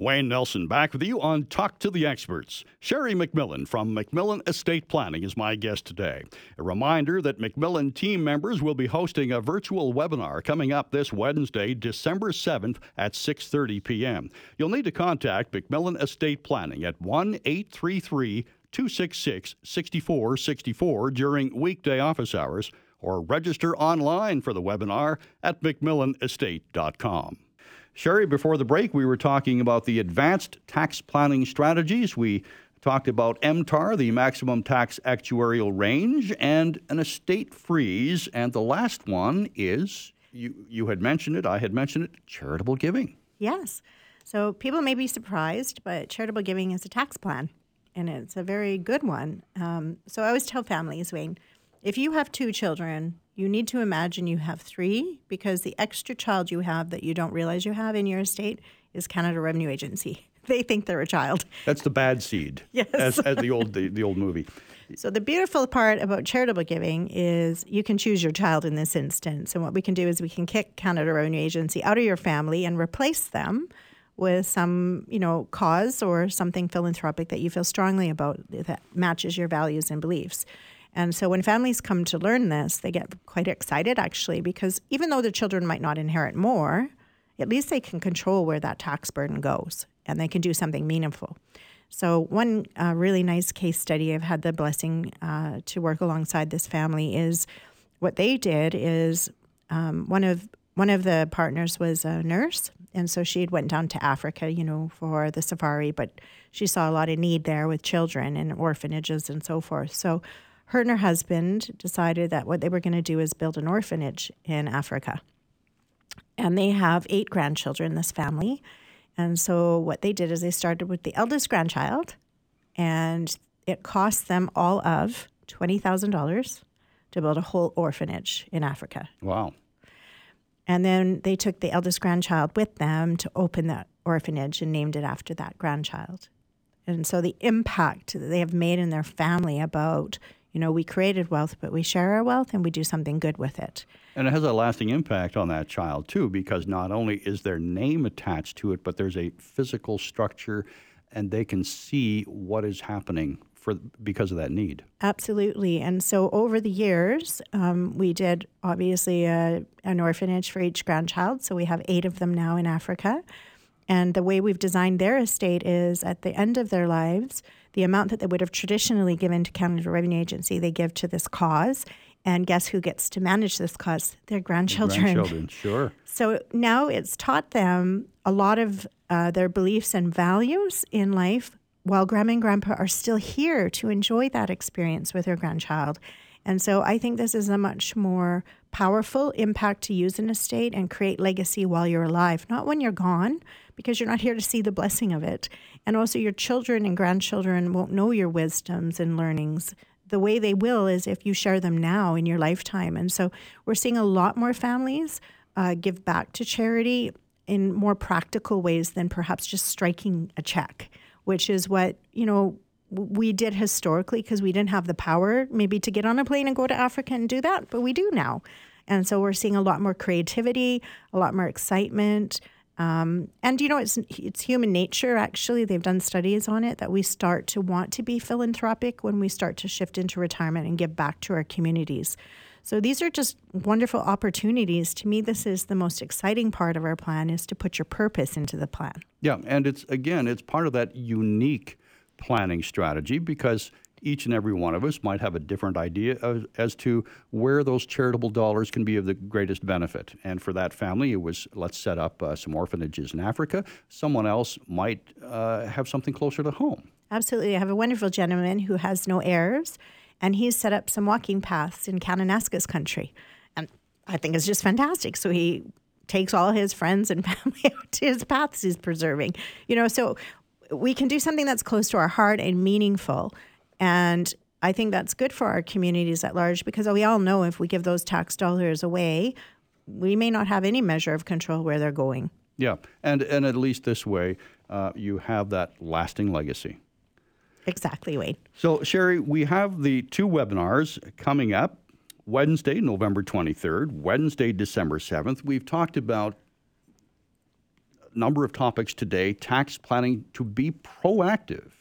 Wayne Nelson back with you on Talk to the Experts. Sheri MacMillan from MacMillan Estate Planning is my guest today. A reminder that MacMillan team members will be hosting a virtual webinar coming up this Wednesday, December 7th at 6:30 p.m. You'll need to contact MacMillan Estate Planning at 1-833 266 6464 during weekday office hours or register online for the webinar at macmillanestate.com. Sheri, before the break, we were talking about the advanced tax planning strategies. We talked about MTAR, the maximum tax actuarial range, and an estate freeze. And the last one is you, you had mentioned it, I had mentioned it charitable giving. Yes. So people may be surprised, but charitable giving is a tax plan, and it's a very good one. Um, so I always tell families, Wayne, if you have two children, you need to imagine you have three because the extra child you have that you don't realize you have in your estate is Canada Revenue Agency. They think they're a child. That's the bad seed. Yes. As, as the old the, the old movie. So the beautiful part about charitable giving is you can choose your child in this instance. And what we can do is we can kick Canada Revenue Agency out of your family and replace them with some, you know, cause or something philanthropic that you feel strongly about that matches your values and beliefs. And so when families come to learn this, they get quite excited actually because even though the children might not inherit more, at least they can control where that tax burden goes and they can do something meaningful. So, one uh, really nice case study I've had the blessing uh, to work alongside this family is what they did is um, one of one of the partners was a nurse, and so she had went down to Africa, you know, for the safari, but she saw a lot of need there with children and orphanages and so forth. So her and her husband decided that what they were going to do is build an orphanage in Africa. And they have eight grandchildren, this family. And so what they did is they started with the eldest grandchild, and it cost them all of $20,000 to build a whole orphanage in Africa. Wow. And then they took the eldest grandchild with them to open that orphanage and named it after that grandchild. And so the impact that they have made in their family about you know, we created wealth, but we share our wealth and we do something good with it. And it has a lasting impact on that child, too, because not only is their name attached to it, but there's a physical structure and they can see what is happening for because of that need. Absolutely. And so over the years, um, we did obviously a, an orphanage for each grandchild. So we have eight of them now in Africa. And the way we've designed their estate is at the end of their lives, the amount that they would have traditionally given to Canada Revenue Agency, they give to this cause. And guess who gets to manage this cause? Their grandchildren. Grandchildren, sure. So now it's taught them a lot of uh, their beliefs and values in life while grandma and grandpa are still here to enjoy that experience with their grandchild. And so I think this is a much more powerful impact to use in a state and create legacy while you're alive, not when you're gone, because you're not here to see the blessing of it. And also, your children and grandchildren won't know your wisdoms and learnings. The way they will is if you share them now in your lifetime. And so, we're seeing a lot more families uh, give back to charity in more practical ways than perhaps just striking a check, which is what, you know, we did historically because we didn't have the power maybe to get on a plane and go to Africa and do that, but we do now. And so we're seeing a lot more creativity, a lot more excitement. Um, and you know, it's it's human nature. Actually, they've done studies on it that we start to want to be philanthropic when we start to shift into retirement and give back to our communities. So these are just wonderful opportunities. To me, this is the most exciting part of our plan: is to put your purpose into the plan. Yeah, and it's again, it's part of that unique planning strategy because each and every one of us might have a different idea as, as, to where those charitable dollars can be of the greatest benefit. And for that family, it was let's set up uh, some orphanages in Africa. Someone else might uh, have something closer to home. Absolutely. I have a wonderful gentleman who has no heirs, and he's set up some walking paths in Kananaskis country. And I think it's just fantastic. So he takes all his friends and family out to his paths he's preserving. You know, so we can do something that's close to our heart and meaningful. And I think that's good for our communities at large because we all know if we give those tax dollars away, we may not have any measure of control where they're going. Yeah, and and at least this way, uh, you have that lasting legacy. Exactly, Wayne. So, Sheri, we have the two webinars coming up Wednesday, November 23rd, Wednesday, December 7th. We've talked about number of topics today, tax planning to be proactive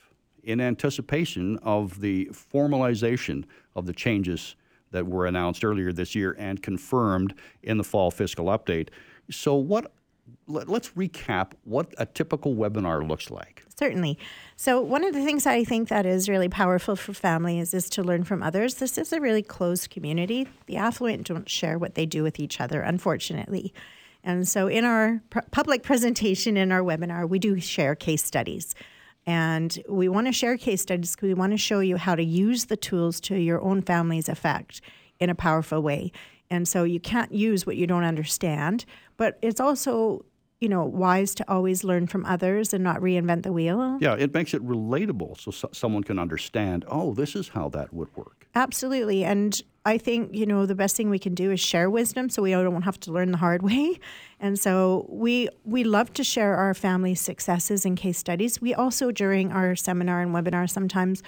in anticipation of the formalization of the changes that were announced earlier this year and confirmed in the fall fiscal update. So, what let, us recap what a typical webinar looks like. Certainly. So one of the things I think that is really powerful for families is to learn from others. This is a really closed community. The affluent don't share what they do with each other, unfortunately. And so in our pr- public presentation in our webinar, we do share case studies. And we want to share case studies because we want to show you how to use the tools to your own family's effect in a powerful way. And so you can't use what you don't understand, but it's also you know, wise to always learn from others and not reinvent the wheel. Yeah, it makes it relatable so, so someone can understand, oh, this is how that would work. Absolutely. And I think, you know, the best thing we can do is share wisdom so we don't have to learn the hard way. And so we we love to share our family successes and case studies. We also during our seminar and webinar sometimes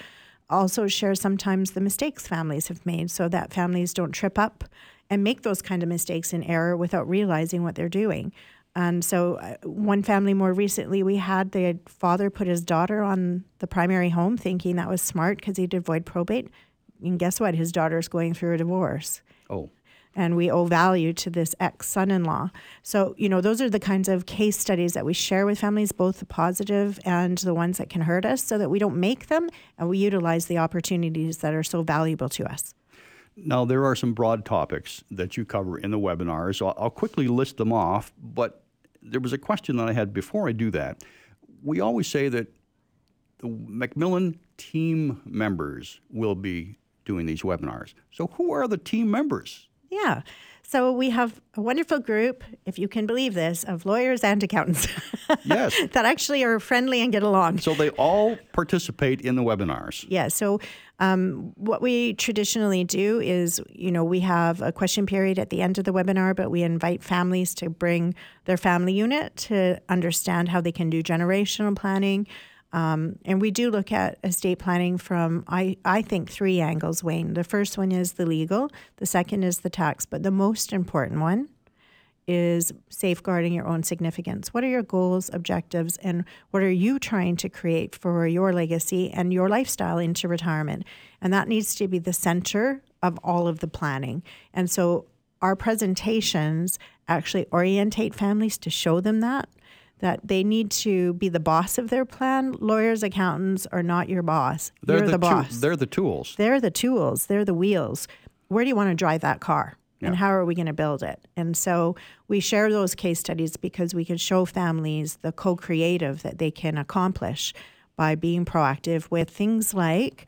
also share sometimes the mistakes families have made so that families don't trip up and make those kind of mistakes in error without realizing what they're doing. And so, uh, one family more recently, we had the father put his daughter on the primary home, thinking that was smart because he'd avoid probate. And guess what? His daughter's going through a divorce. Oh. And we owe value to this ex son in law. So, you know, those are the kinds of case studies that we share with families, both the positive and the ones that can hurt us, so that we don't make them and we utilize the opportunities that are so valuable to us. Now, there are some broad topics that you cover in the webinar, so I'll quickly list them off. But there was a question that I had before I do that. We always say that the MacMillan team members will be doing these webinars. So, who are the team members? Yeah. So we have a wonderful group, if you can believe this, of lawyers and accountants. Yes. that actually are friendly and get along. So they all participate in the webinars. Yeah. So um, what we traditionally do is, you know, we have a question period at the end of the webinar, but we invite families to bring their family unit to understand how they can do generational planning. Um, and we do look at estate planning from, I, I think, three angles, Wayne. The first one is the legal, the second is the tax, but the most important one is safeguarding your own significance. What are your goals, objectives, and what are you trying to create for your legacy and your lifestyle into retirement? And that needs to be the center of all of the planning. And so our presentations actually orientate families to show them that that they need to be the boss of their plan. Lawyers, accountants are not your boss. They're You're the, the boss. they're the tools. They're the tools. They're the wheels. Where do you want to drive that car? Yeah. And how are we going to build it? And so we share those case studies because we can show families the co creative that they can accomplish by being proactive with things like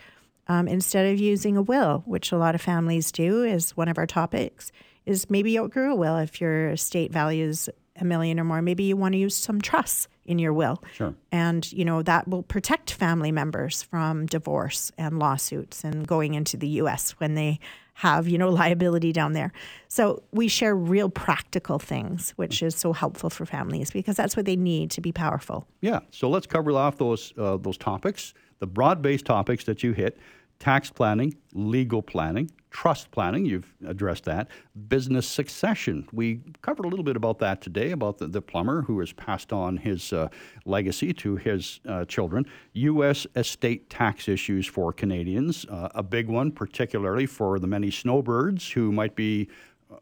um, instead of using a will, which a lot of families do, is one of our topics, is maybe you outgrew a will if your estate values a million or more, maybe you want to use some trusts in your will. Sure. And, you know, that will protect family members from divorce and lawsuits and going into the US when they have, you know, liability down there. So we share real practical things, which is so helpful for families because that's what they need to be powerful. Yeah. So let's cover off those uh, those topics, the broad-based topics that you hit tax planning, legal planning, trust planning, you've addressed that, business succession. We covered a little bit about that today, about the, the plumber who has passed on his uh, legacy to his uh, children, U.S. estate tax issues for Canadians, uh, a big one, particularly for the many snowbirds who might be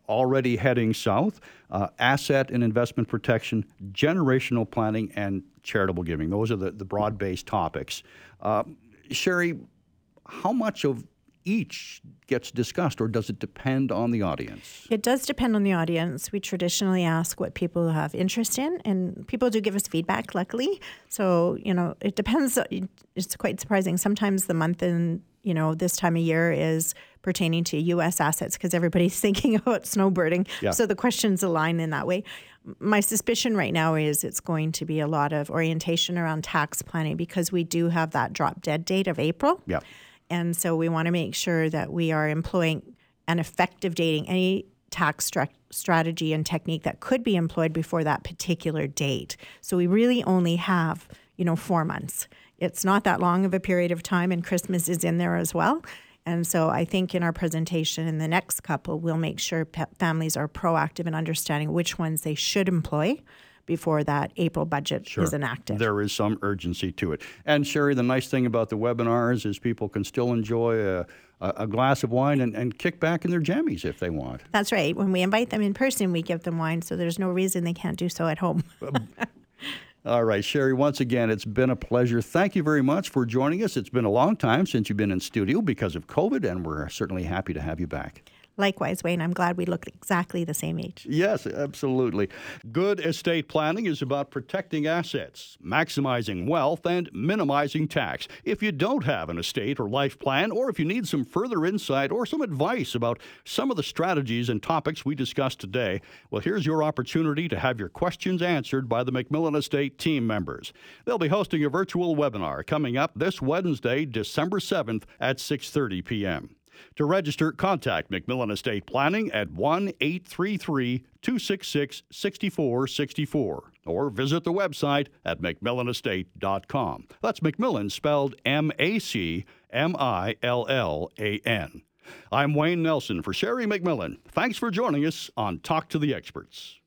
already heading south, uh, asset and investment protection, generational planning, and charitable giving. Those are the, the broad based topics. Uh, Sheri, how much of each gets discussed, or does it depend on the audience? It does depend on the audience. We traditionally ask what people have interest in, and people do give us feedback, luckily. So, you know, it depends. It's quite surprising. Sometimes the month in, you know, this time of year is pertaining to U.S. assets because everybody's thinking about snowbirding. Yeah. So the questions align in that way. My suspicion right now is it's going to be a lot of orientation around tax planning because we do have that drop dead date of April. Yeah. And so we want to make sure that we are employing an effective dating, any tax strategy and technique that could be employed before that particular date. So we really only have, you know, four months. It's not that long of a period of time, and Christmas is in there as well. And so I think in our presentation in the next couple, we'll make sure pe- families are proactive in understanding which ones they should employ before that April budget Sure. is enacted. There is some urgency to it. And Sheri, the nice thing about the webinars is people can still enjoy a, a, glass of wine and, and kick back in their jammies if they want. That's right. When we invite them in person, we give them wine, so there's no reason they can't do so at home. All right, Sheri, once again, it's been a pleasure. Thank you very much for joining us. It's been a long time since you've been in studio because of COVID, and we're certainly happy to have you back. Likewise, Wayne, I'm glad we look exactly the same age. Yes, absolutely. Good estate planning is about protecting assets, maximizing wealth, and minimizing tax. If you don't have an estate or life plan, or if you need some further insight or some advice about some of the strategies and topics we discussed today, well, here's your opportunity to have your questions answered by the MacMillan Estate team members. They'll be hosting a virtual webinar coming up this Wednesday, December 7th at 6:30 p.m. To register, contact MacMillan Estate Planning at 1 833 266 6464 or visit the website at MacMillanestate.com. That's MacMillan spelled M A C M I L L A N. I'm Wayne Nelson for Sheri MacMillan. Thanks for joining us on Talk to the Experts.